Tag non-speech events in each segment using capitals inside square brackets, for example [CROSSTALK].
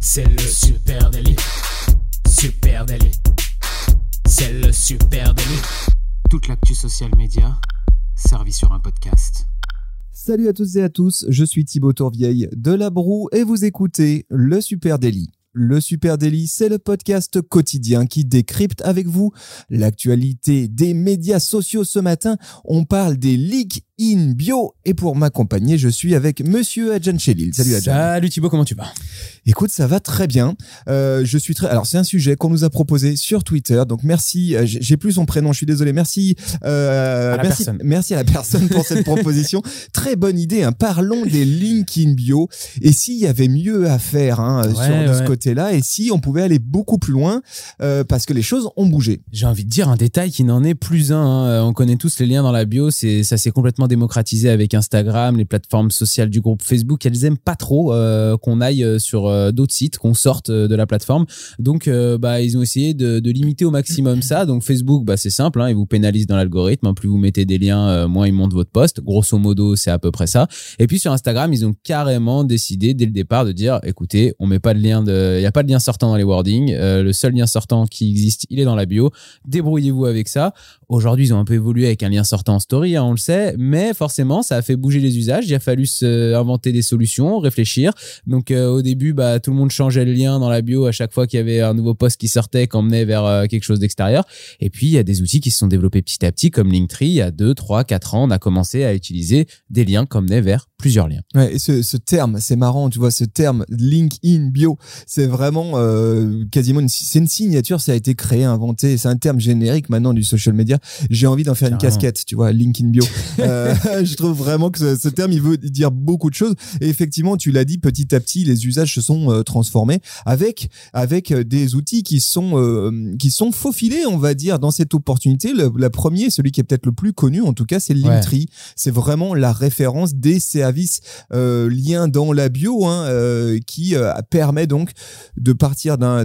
C'est le super délit. Super délit. C'est le super délit. Toute l'actu social média servie sur un podcast. Salut à toutes et à tous, je suis Thibaut Tourvieille de La Broue et vous écoutez Le Super Délit. Le Super Délit, c'est le podcast quotidien qui décrypte avec vous l'actualité des médias sociaux ce matin. On parle des leaks in bio et pour m'accompagner, je suis avec monsieur Adjan Chelil. Salut Adjan. Salut Thibaut, comment tu vas? Écoute, ça va très bien. Euh, je suis très. Alors c'est un sujet qu'on nous a proposé sur Twitter. Donc merci. euh, J'ai plus son prénom. Je suis désolé. Merci. euh, À la merci. personne. Merci à la personne pour cette [LAUGHS] proposition. Très bonne idée. Hein. Parlons des links in bio. Et s'il y avait mieux à faire hein, Ouais, sur de ce côté-là, et si on pouvait aller beaucoup plus loin, euh, parce que les choses ont bougé. J'ai envie de dire un détail qui n'en est plus un. hein. Euh, On connaît tous les liens dans la bio. C'est ça s'est complètement démocratisé avec Instagram, les plateformes sociales du groupe Facebook. Elles aiment pas trop euh, qu'on aille euh, sur euh, d'autres sites, qu'on sorte de la plateforme. Donc, bah, ils ont essayé de, limiter au maximum ça. Donc, Facebook, bah, c'est simple. Hein, ils vous pénalisent dans l'algorithme. hein. Plus vous mettez des liens, moins ils montent votre poste. Grosso modo, c'est à peu près ça. Et puis sur Instagram, ils ont carrément décidé dès le départ de dire, écoutez, on met pas de lien il y a pas de lien sortant dans les wordings. Le seul lien sortant qui existe, il est dans la bio. Débrouillez-vous avec ça. Aujourd'hui, ils ont un peu évolué avec un lien sortant en story, hein, on le sait, forcément, ça a fait bouger les usages. Il a fallu se inventer des solutions, réfléchir. Donc euh, au début, bah tout le monde changeait le lien dans la bio à chaque fois qu'il y avait un nouveau post qui sortait, qu'on menait vers euh, quelque chose d'extérieur. Et puis il y a des outils qui se sont développés petit à petit, comme Linktree. Il y a 2, 3, 4 ans, on a commencé à utiliser des liens qu'on menait vers plusieurs liens. Ouais, et ce, ce terme, c'est marrant, tu vois, ce terme link in bio, c'est vraiment euh, quasiment une, c'est une signature, ça a été créé, inventé, c'est un terme générique maintenant du social media. J'ai envie d'en faire une casquette, tu vois, link in bio. Euh, [LAUGHS] [LAUGHS] je trouve vraiment que ce, ce terme, il veut dire beaucoup de choses. Et effectivement, tu l'as dit, petit à petit, les usages se sont euh, transformés avec avec euh, des outils qui sont euh, qui sont faufilés, on va dire, dans cette opportunité. Le, la première, celui qui est peut-être le plus connu, en tout cas, c'est Linktree. C'est vraiment la référence des services euh, liens dans la bio hein, euh, qui euh, permet donc de partir d'un-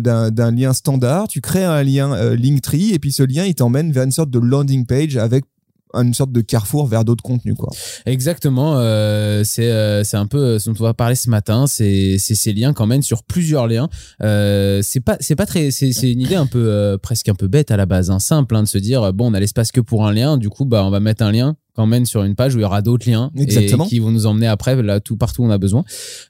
lien standard. Tu crées un lien euh, Linktree et puis ce lien, il t'emmène vers une sorte de landing page avec une sorte de carrefour vers d'autres contenus quoi. Exactement, euh, c'est euh, c'est un peu ce dont on va parler ce matin. C'est c'est ces liens quand même sur plusieurs liens. Euh, c'est pas c'est pas très c'est c'est une idée un peu euh, presque un peu bête à la base, hein, simple hein, de se dire bon on a l'espace que pour un lien, du coup bah on va mettre un lien même sur une page où il y aura d'autres liens Exactement. et qui vont nous emmener après là tout partout où on a besoin.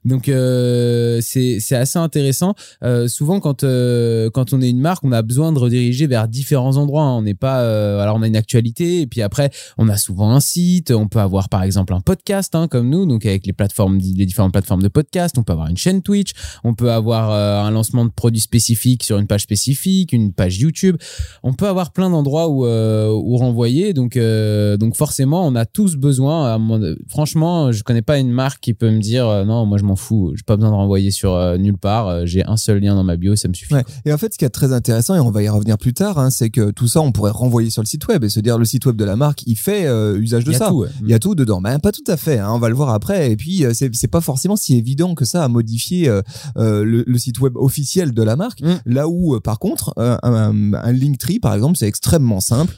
Donc euh, c'est c'est assez intéressant. Euh, souvent quand euh, quand on est une marque, on a besoin de rediriger vers différents endroits. hein. On n'est pas alors on a une actualité et puis après on a souvent un site, on peut avoir par exemple un podcast hein, comme nous, donc avec les plateformes, les différentes plateformes de podcast, on peut avoir une chaîne Twitch, on peut avoir un lancement de produits spécifiques sur une page spécifique, une page YouTube, on peut avoir plein d'endroits où, où renvoyer, donc donc forcément on a tous besoin. mon- franchement, je connais pas une marque qui peut me dire euh, non, moi je m'en fous, j'ai pas besoin de renvoyer sur euh, nulle part, euh, j'ai un seul lien dans ma bio, ça me suffit. Ouais. Et en fait, ce qui est très intéressant, et on va y revenir plus tard, hein, c'est que tout ça, on pourrait renvoyer sur le site web et se dire le site web de la marque, il fait usage de Il ça. tout, ouais. Il y a tout dedans. Ben, pas tout à fait. hein, on va le voir après. Et puis, c'est pas forcément si évident que ça à modifier le, le site web officiel de la marque. Mm. Là où, par contre, euh, un, un Linktree, par exemple, c'est extrêmement simple.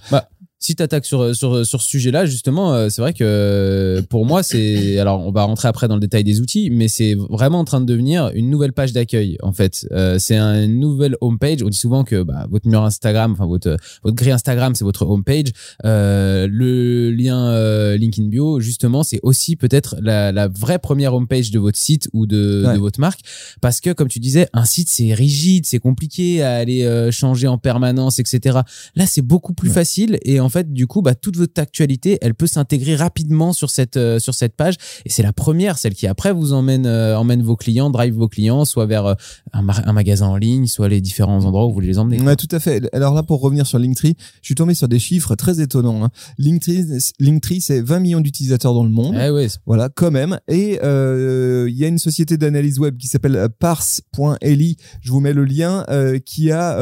Si tu attaques sur, sur, sur ce sujet-là, justement, euh, c'est vrai que euh, pour moi, c'est. Alors, on va rentrer après dans le détail des outils, mais c'est vraiment en train de devenir une nouvelle page d'accueil, en fait. Euh, c'est un- une nouvelle homepage. On dit souvent que bah, votre mur Instagram, enfin, votre, votre grille Instagram, c'est votre homepage. Euh, le lien euh, link in bio, justement, c'est aussi peut-être la, la vraie première homepage de votre site ou de, Ouais. de votre marque. Parce que, comme tu disais, un site, c'est rigide, c'est compliqué à aller euh, changer en permanence, etc. Là, c'est beaucoup plus Ouais. facile et en fait, du coup, bah, toute votre actualité, elle peut s'intégrer rapidement sur cette euh, sur cette page et c'est la première, celle qui après vous emmène euh, emmène vos clients, drive vos clients, soit vers euh, un, magasin en ligne, soit les différents endroits où vous voulez les emmener. Ouais, tout à fait. Alors là, pour revenir sur Linktree, je suis tombé sur des chiffres très étonnants. hein. Linktree, Linktree c'est 20 millions d'utilisateurs dans le monde. Eh ouais, Voilà, quand même. Et il y a une société d'analyse web qui s'appelle Parse.li. Je vous mets le lien qui a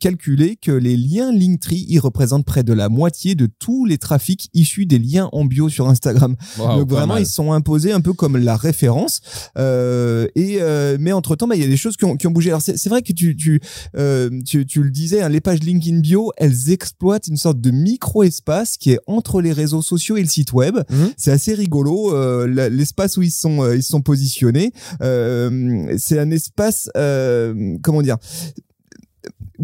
calculé que les liens Linktree, ils représentent près de la moitié moitié de tous les trafics issus des liens en bio sur Instagram. Wow, Donc vraiment, ils se sont imposés un peu comme la référence. Euh, et euh, mais entre temps, il y a des choses qui ont, qui ont bougé. Alors c'est vrai que tu tu, euh, tu tu le disais, hein, les pages LinkedIn bio, elles exploitent une sorte de micro espace qui est entre les réseaux sociaux et le site web. Mhm. C'est assez rigolo l'espace où ils sont ils sont positionnés. C'est un espace comment dire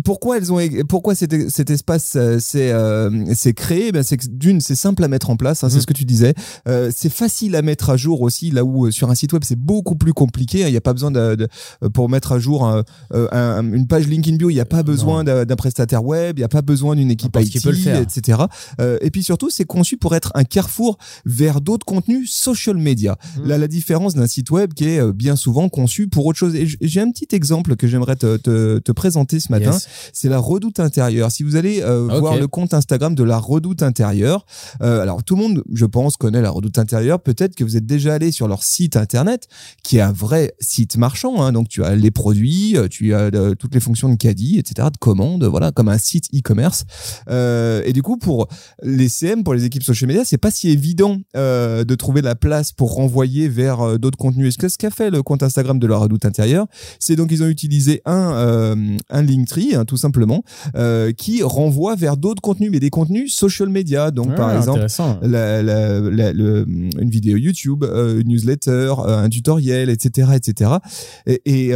pourquoi elles ont pourquoi cet, cet espace euh, s'est euh, s'est créé? Ben c'est que d'une c'est simple à mettre en place hein, c'est Mhm. ce que tu disais Euh, c'est facile à mettre à jour aussi là où euh, sur un site web c'est beaucoup plus compliqué hein. il n'y a pas besoin de, de- euh, pour mettre à jour un- euh, un- une page LinkedIn bio il n'y a pas besoin d'un prestataire web il n'y a pas besoin d'une équipe N'importe qui IT peut le faire. etc Euh, et puis surtout c'est conçu pour être un carrefour vers d'autres contenus social media là la différence d'un site web qui est euh, bien souvent conçu pour autre chose et j'ai un petit exemple que j'aimerais te, te, te présenter ce matin Yes. C'est la Redoute intérieure. Si vous allez euh, Ok. voir le compte Instagram de la Redoute intérieure, euh, alors tout le monde, je pense, connaît la Redoute intérieure. Peut-être que vous êtes déjà allé sur leur site internet, qui est un vrai site marchand. Hein. Donc tu as les produits, euh, tu as toutes les fonctions de caddie, etc., de commande, voilà, comme un site e-commerce. Euh, et du coup, pour les CM, pour les équipes social media, c'est pas si évident de trouver la place pour renvoyer vers d'autres contenus. Est-ce que ce qu'a fait le compte Instagram de la Redoute intérieure, c'est donc ils ont utilisé un un Linktree, hein, tout simplement, euh, qui renvoie vers d'autres contenus, mais des contenus social media. Donc Ah, par exemple intéressant. la, la, la- le- une vidéo YouTube, euh, une newsletter, euh, un tutoriel, etc., etc. Et, et,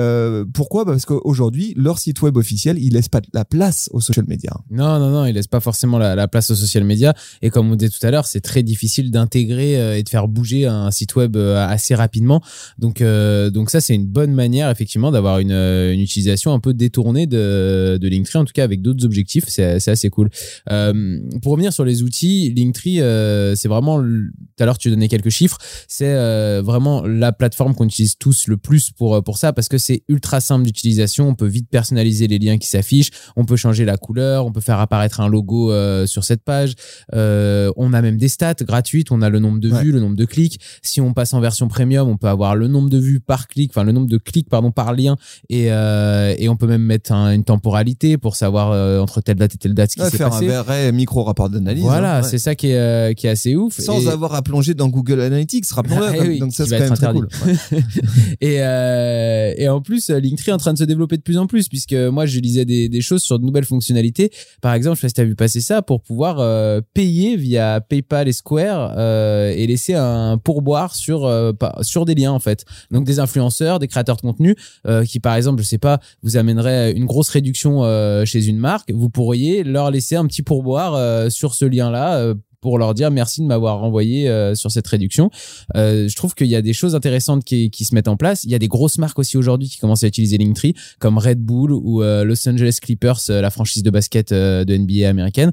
pourquoi? Parce qu'aujourd'hui, leur site web officiel, il laisse pas la place aux social media. Non, non, non, il laisse pas forcément la, la place aux social media. Et comme on disait tout à l'heure, c'est très difficile d'intégrer et de faire bouger un site web assez rapidement. Donc, donc ça, c'est une bonne manière, effectivement, d'avoir une, une utilisation un peu détournée de, de Linktree, en tout cas avec d'autres objectifs. C'est assez cool. Euh, pour revenir sur les outils, Linktree, euh, c'est vraiment, tout à l'heure, tu donnais quelques chiffres, c'est euh, vraiment la plateforme qu'on utilise tous le plus pour, pour ça parce que c'est ultra simple d'utilisation. On peut vite personnaliser les liens qui s'affichent on peut changer la couleur, on peut faire apparaître un logo euh, sur cette page. Euh, on a même des stats gratuites, on a le nombre de Ouais. vues, le nombre de clics. Si on passe en version premium, on peut avoir le nombre de vues par clic, enfin le nombre de clics pardon par lien, et, euh, et on peut même mettre un- une temporalité pour savoir euh, entre telle date et telle date ce qui Ouais, s'est faire passé. un vrai micro rapport d'analyse. Voilà, hein, ouais. c'est ça qui est, euh, qui est assez ouf. Sans Et- avoir à plonger dans Google Analytics, rappelons-le. Ah, oui, donc ça, c'est quand même très cool. [LAUGHS] Et, euh, et en plus, euh, Linktree est en train de se développer de plus en plus, puisque moi, je lisais des, des choses sur de nouvelles fonctionnalités. Par exemple, je sais pas si tu as vu passer ça, pour pouvoir euh, payer via PayPal et Square euh, et laisser un pourboire sur, euh, sur des liens, en fait. Donc, des influenceurs, des créateurs de contenu euh, qui, par exemple, je sais pas, vous amèneraient une grosse réduction euh, chez une marque, vous pourriez leur laisser un petit pourboire euh, sur ce lien-là. Pour leur dire merci de m'avoir renvoyé euh, sur cette réduction. Euh, je trouve qu'il y a des choses intéressantes qui, qui se mettent en place. Il y a des grosses marques aussi aujourd'hui qui commencent à utiliser Linktree, comme Red Bull ou euh, Los Angeles Clippers, la franchise de basket de NBA américaine.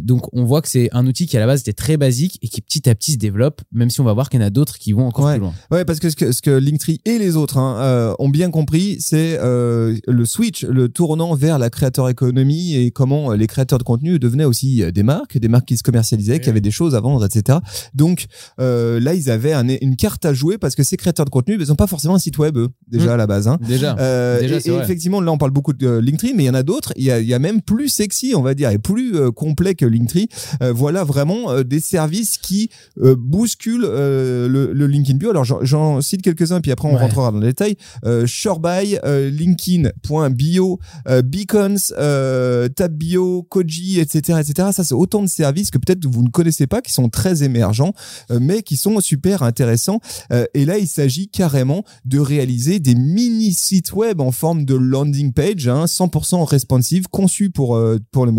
Donc on voit que c'est un outil qui à la base était très basique et qui petit à petit se développe, même si on va voir qu'il y en a d'autres qui vont encore Ouais. plus loin. Ouais, parce que ce que, ce que Linktree et les autres hein, ont bien compris, c'est le switch, le tournant vers la créateur économie et comment les créateurs de contenu devenaient aussi des marques, des marques qui se commercialisaient, qui avaient des choses à vendre, etc. Donc euh, là, ils avaient un- une carte à jouer parce que ces créateurs de contenu, ils n'ont pas forcément un site web eux, déjà Mm. à la base. Hein. Déjà. Euh, Déjà, et, c'est et vrai. effectivement, là, on parle beaucoup de euh, Linktree, mais il y en a d'autres. Il y a, y même plus sexy, on va dire, et plus euh, complet que Linktree. Voilà vraiment des services qui bousculent le, le LinkedIn Bio. Alors, j'en- cite quelques-uns, puis après, on Ouais. rentrera dans le détail. Shorebuy, euh, LinkedIn.bio, Beacons, TabBio, Koji, etc., etc. Ça, c'est autant de services que peut-être vous ne connaissez pas, qui sont très émergents, euh, mais qui sont super intéressants. Euh, et là, il s'agit carrément de réaliser des mini sites web en forme de landing page, hein, 100% responsive, conçus pour euh, pour le,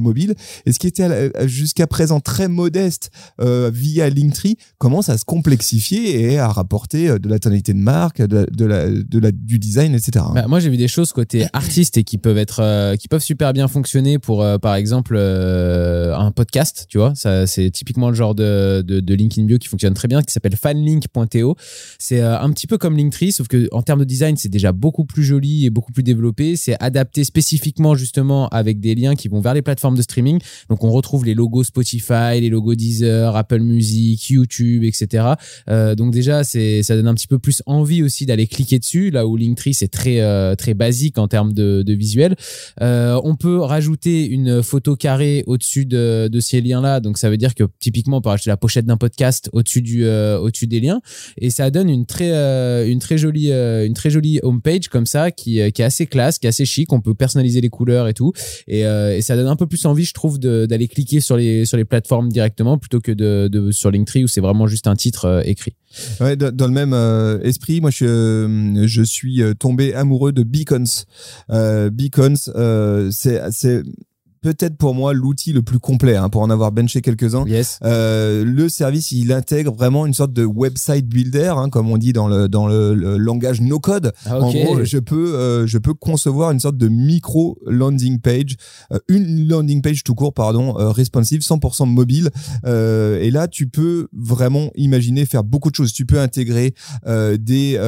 mobile. Et ce qui était jusqu'à présent très modeste via Linktree commence à se complexifier et à rapporter de la tonalité de marque, de la, de la, de la- du design, etc. Bah, moi, j'ai vu des choses côté [COUGHS] artiste et qui peuvent être, euh, qui peuvent super bien fonctionner pour, euh, par exemple, euh, un podcast. Tu vois, C'est typiquement le genre de, de, bio qui fonctionne très bien, qui s'appelle fanlink.to. C'est euh, un petit peu comme Linktree, sauf que en termes de design, c'est déjà beaucoup plus joli et beaucoup plus développé. C'est adapté spécifiquement justement avec des liens qui vont vers les plateformes de streaming. Donc on retrouve les logos Spotify, les logos Deezer, Apple Music, YouTube, etc. Euh, donc déjà, c'est ça donne un petit peu plus envie aussi d'aller cliquer dessus. Là où Linktree c'est très euh, très basique en termes de, visuel. On peut rajouter une photo carrée au-dessus de, de ces liens-là. Donc ça veut dire que typiquement on peut rajouter la pochette d'un podcast au-dessus du euh, au-dessus des liens et ça donne une très euh, une très jolie euh, une très jolie homepage comme ça qui, qui est assez classe, qui est assez chic. On peut personnaliser les couleurs et tout et, ça donne un peu plus envie, je trouve, d'aller cliquer sur les sur les plateformes directement plutôt que de, sur Linktree où c'est vraiment juste un titre écrit. Dans le même esprit, moi je, je suis tombé amoureux de Beacons. Beacons, c'est peut-être pour moi l'outil le plus complet hein, pour en avoir benché quelques-uns. Yes. Euh, le service, il intègre vraiment une sorte de website builder, hein, comme on dit dans le dans le, langage no code. Ah, En gros, je peux euh, je peux concevoir une sorte de micro landing page, euh, une landing page tout court, pardon, responsive, 100% mobile. Et là, tu peux vraiment imaginer faire beaucoup de choses. Tu peux intégrer des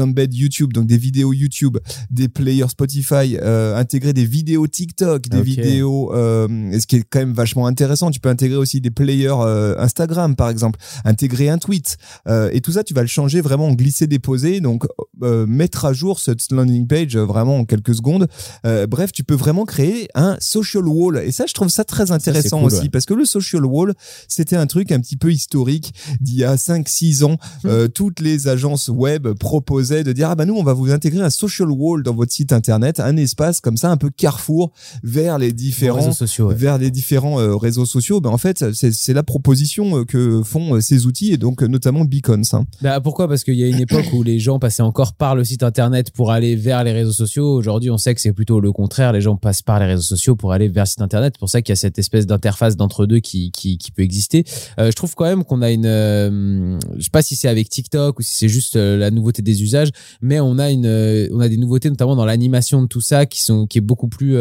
embeds YouTube, donc des vidéos YouTube, des players Spotify, intégrer des vidéos TikTok, des vidéos euh, ce qui est quand même vachement intéressant. Tu peux intégrer aussi des players euh, Instagram, par exemple, intégrer un tweet. Euh, et tout ça, tu vas le changer vraiment en glisser, déposer. Donc, mettre à jour cette landing page vraiment en quelques secondes. bref, tu peux vraiment créer un social wall. Et ça, je trouve ça très intéressant aussi. Parce que le social wall, c'était un truc un petit peu historique d'il y a 5-6 ans. Mmh. toutes les agences web proposaient de dire, ah bah nous, on va vous intégrer un social wall dans votre site internet, un espace comme ça, un peu carrefour vers les différents sociaux, vers les différents euh, réseaux sociaux, ben en fait, c'est la proposition euh, que font euh, ces outils et donc notamment Beacons. Hein. Bah pourquoi? Parce qu'il y a une époque où les gens passaient encore par le site internet pour aller vers les réseaux sociaux. Aujourd'hui, on sait que c'est plutôt le contraire. Les gens passent par les réseaux sociaux pour aller vers le site internet. C'est pour ça qu'il y a cette espèce d'interface d'entre deux qui, qui, qui, peut exister. je trouve quand même qu'on a une, je sais pas si c'est avec TikTok ou si c'est juste la nouveauté des usages, mais on a une, on a des nouveautés notamment dans l'animation de tout ça qui sont, qui est beaucoup plus,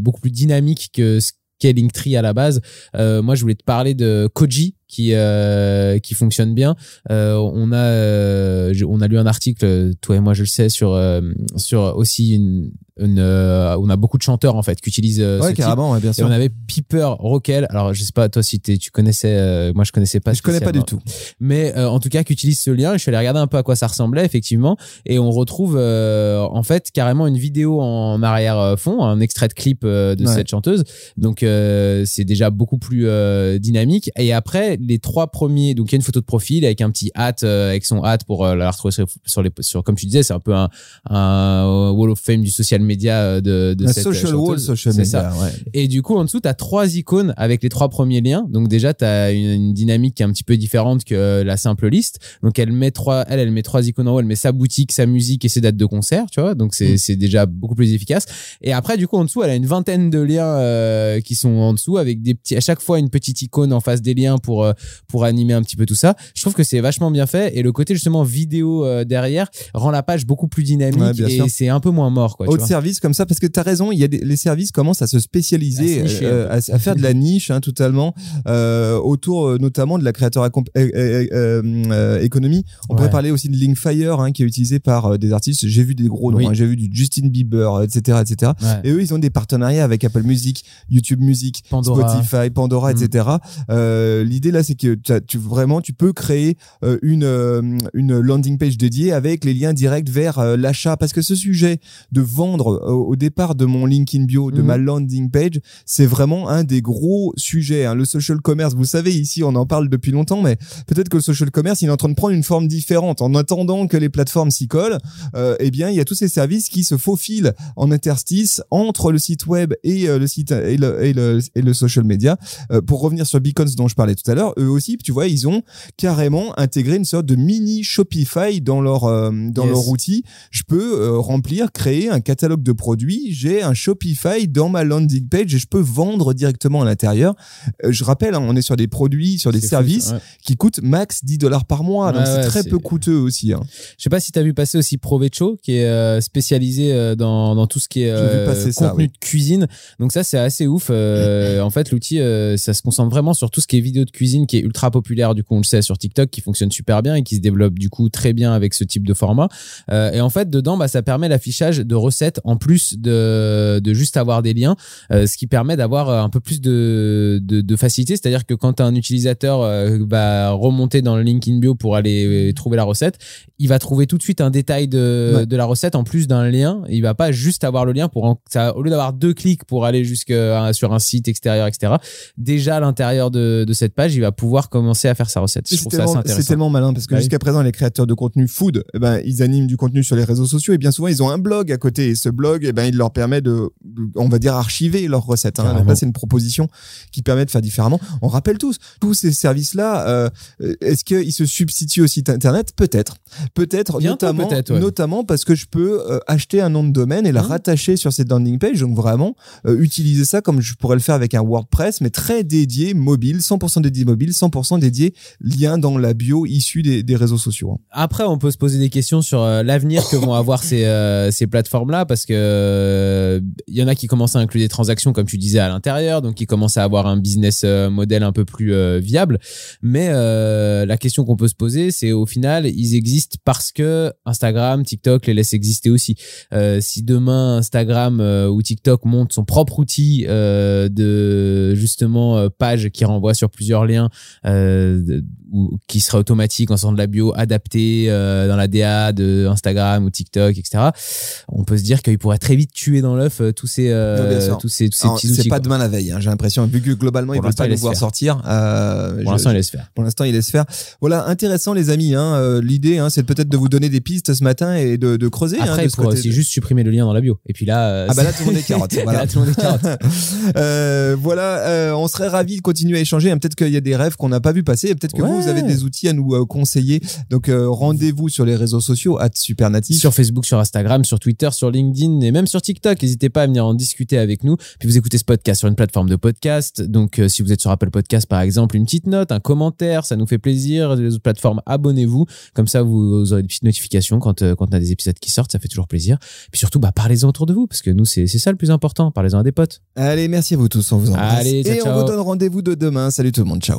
beaucoup plus dynamique que qu'est Linktree à la base. Euh, moi, je voulais te parler de Koji qui euh, qui fonctionne bien. Euh, on a on a lu un article, toi et moi, je le sais, sur sur aussi une une, euh, on a beaucoup de chanteurs en fait qui utilisent euh, ouais, carrément, ouais, bien sûr. Et on avait Piper Rockel. Alors je sais pas toi si tu connaissais, euh, moi je connaissais pas. Je connais pas du tout. Mais en tout cas qui utilise ce lien. Je suis allé regarder un peu à quoi ça ressemblait effectivement, et on retrouve en fait carrément une vidéo en arrière fond, un extrait de clip de cette chanteuse. Donc c'est déjà beaucoup plus dynamique. Et après les trois premiers, donc il y a une photo de profil avec un petit hâte avec son hâte pour la retrouver sur, les sur comme tu disais, c'est un peu un, un wall of fame du social médias euh, de, de cette social wall, social media. Ouais. Et du coup, en dessous, tu as trois icônes avec les trois premiers liens. Donc déjà, tu as une, dynamique qui est un petit peu différente que la simple liste. Donc elle met trois, elle, elle met trois icônes en haut, elle met sa boutique, sa musique et ses dates de concert, tu vois. Donc c'est mm. déjà beaucoup plus efficace. Et après, du coup, en dessous, elle a une vingtaine de liens euh, qui sont en dessous avec des petits, à chaque fois une petite icône en face des liens pour euh, pour animer un petit peu tout ça. Je trouve que c'est vachement bien fait et le côté justement vidéo derrière rend la page beaucoup plus dynamique et c'est un peu moins mort quoi. Autre service comme ça parce que tu as raison, il y a des, les services commencent à se spécialiser, à, euh, à, faire de la niche hein, totalement euh, autour euh, notamment de la créateur économie. On pourrait parler aussi de Linkfire hein, qui est utilisé par des artistes. J'ai vu des gros noms, hein, j'ai vu du Justin Bieber, etc., etc. Et eux, ils ont des partenariats avec Apple Music, YouTube Music, Spotify, Pandora, etc. Mm. L'idée là, c'est que tu, vraiment tu peux créer une une landing page dédiée avec les liens directs vers l'achat parce que ce sujet de vendre au départ de mon link in bio, de ma mhm. landing page, c'est vraiment un des gros sujets. Hein. Le social commerce, vous savez, ici, on en parle depuis longtemps, mais peut-être que le social commerce, il est en train de prendre une forme différente. En attendant que les plateformes s'y collent, euh, eh bien, il y a tous ces services qui se faufilent en interstice entre le site web et euh, le site et le, et le, et le social media. Euh, pour revenir sur Beacons dont je parlais tout à l'heure, d'ailleurs, eux aussi, tu vois, ils ont carrément intégré une sorte de mini Shopify dans leur euh, dans Yes. leur outil. Je peux euh, remplir, créer un catalogue de produits. J'ai un Shopify dans ma landing page et je peux vendre directement à l'intérieur. Euh, je rappelle, hein, on est sur des produits, sur des fou, services ouais. qui coûtent max 10 dollars par mois. donc Ouais, c'est ouais, très peu coûteux aussi. hein. Je sais pas si tu as vu passer aussi Provecho, qui est spécialisé dans, dans tout ce qui est ça, contenu oui. de cuisine. Donc ça, c'est assez ouf. [LAUGHS] En fait, l'outil, ça se concentre vraiment sur tout ce qui est vidéo de cuisine, qui est ultra populaire, du coup, on le sait, sur TikTok, qui fonctionne super bien et qui se développe, du coup, très bien avec ce type de format. Euh, et en fait, dedans, bah, ça permet l'affichage de recettes en plus de, de juste avoir des liens, euh, ce qui permet d'avoir euh, un peu plus de, de, de facilité. C'est-à-dire que quand un utilisateur va remonter dans le link in bio pour aller trouver la recette, il va trouver tout de suite un détail de, Ouais. de la recette en plus d'un lien. Il va pas juste avoir le lien pour en- ça, au lieu d'avoir deux clics pour aller jusque sur un site extérieur, etc. Déjà à l'intérieur de, de cette page, il va pouvoir commencer à faire sa recette. Je C'est trouve ça assez tellement, c'est intéressant. tellement malin parce que Bah jusqu'à présent, les créateurs de contenu food, eh ben, ils animent du contenu sur les réseaux sociaux et bien souvent, ils ont un blog à côté. Et ce blog, eh ben, il leur permet de, on va dire, archiver leurs recettes. Hein. Donc là, c'est une proposition qui permet de faire différemment. On rappelle tous, tous ces services-là, euh, est-ce qu'ils se substituent au site internet? Peut-être. Peut-être, notamment, peut-être, ouais. notamment parce que je peux euh, acheter un nom de domaine et la Hein? rattacher sur cette landing page. Donc vraiment, euh, utiliser ça comme je pourrais le faire avec un WordPress, mais très dédié mobile, 100% dédié mobile, 100% dédié lien dans la bio issue des, des réseaux sociaux. hein. Après, on peut se poser des questions sur euh, l'avenir que vont avoir ces, euh, ces plateformes-là, parce que euh, il y en a qui commencent à inclure des transactions, comme tu disais, à l'intérieur, donc qui commencent à avoir un business euh, model un peu plus euh, viable. Mais euh, la question qu'on peut se poser, c'est au final, ils existent parce que Instagram, TikTok les laissent exister aussi. Euh, si demain Instagram euh, ou TikTok monte son propre outil euh, de justement euh, page qui renvoie sur plusieurs liens, euh, ou qui sera automatique en sortant de la bio, adapté euh, dans la DA de Instagram ou TikTok, etc. On peut se dire qu'il pourrait très vite tuer dans l'œuf euh, tous ces euh, Non, tous ces, tous ces Alors, petits C'est outils. pas quoi. demain la veille, hein, j'ai l'impression, vu que globalement, Pour ils veulent pas ils nous laissent voir sortir. euh, Pour l'instant, il laisse faire. Pour l'instant, il laisse faire. Voilà, intéressant les amis. Hein, L'idée, hein, c'est peut-être de vous donner des pistes ce matin et de, de creuser. Après, de côté- aussi juste supprimer le lien dans la bio. Et puis là, Ah bah là, c'est- tout le monde est [LAUGHS] carotte. Voilà. Là, tout le monde est carotte. [LAUGHS] Voilà, on serait ravis de continuer à échanger. Peut-être qu'il y a des rêves qu'on n'a pas vu passer. et Peut-être que vous, Ouais. vous avez des outils à nous euh, conseiller. Donc euh, rendez-vous sur les réseaux sociaux à Supernatif. sur Facebook, sur Instagram, sur Twitter, sur LinkedIn et même sur TikTok. N'hésitez pas à venir en discuter avec nous. Puis vous écoutez ce podcast sur une plateforme de podcast. Donc euh, si vous êtes sur Apple Podcast par exemple, une petite note, un commentaire, ça nous fait plaisir. Les autres plateformes, abonnez-vous. Comme ça, vous aurez des petites notifications quand, euh, quand on a des épisodes qui sortent. Ça fait toujours plaisir. Puis surtout, bah, parlez-en autour de vous parce que nous, c'est c'est ça le plus important. Parlez-en à des potes. Allez, merci à vous tous. On vous embrasse. Allez, ciao, et on vous donne rendez-vous de demain. Salut tout le monde. Ciao.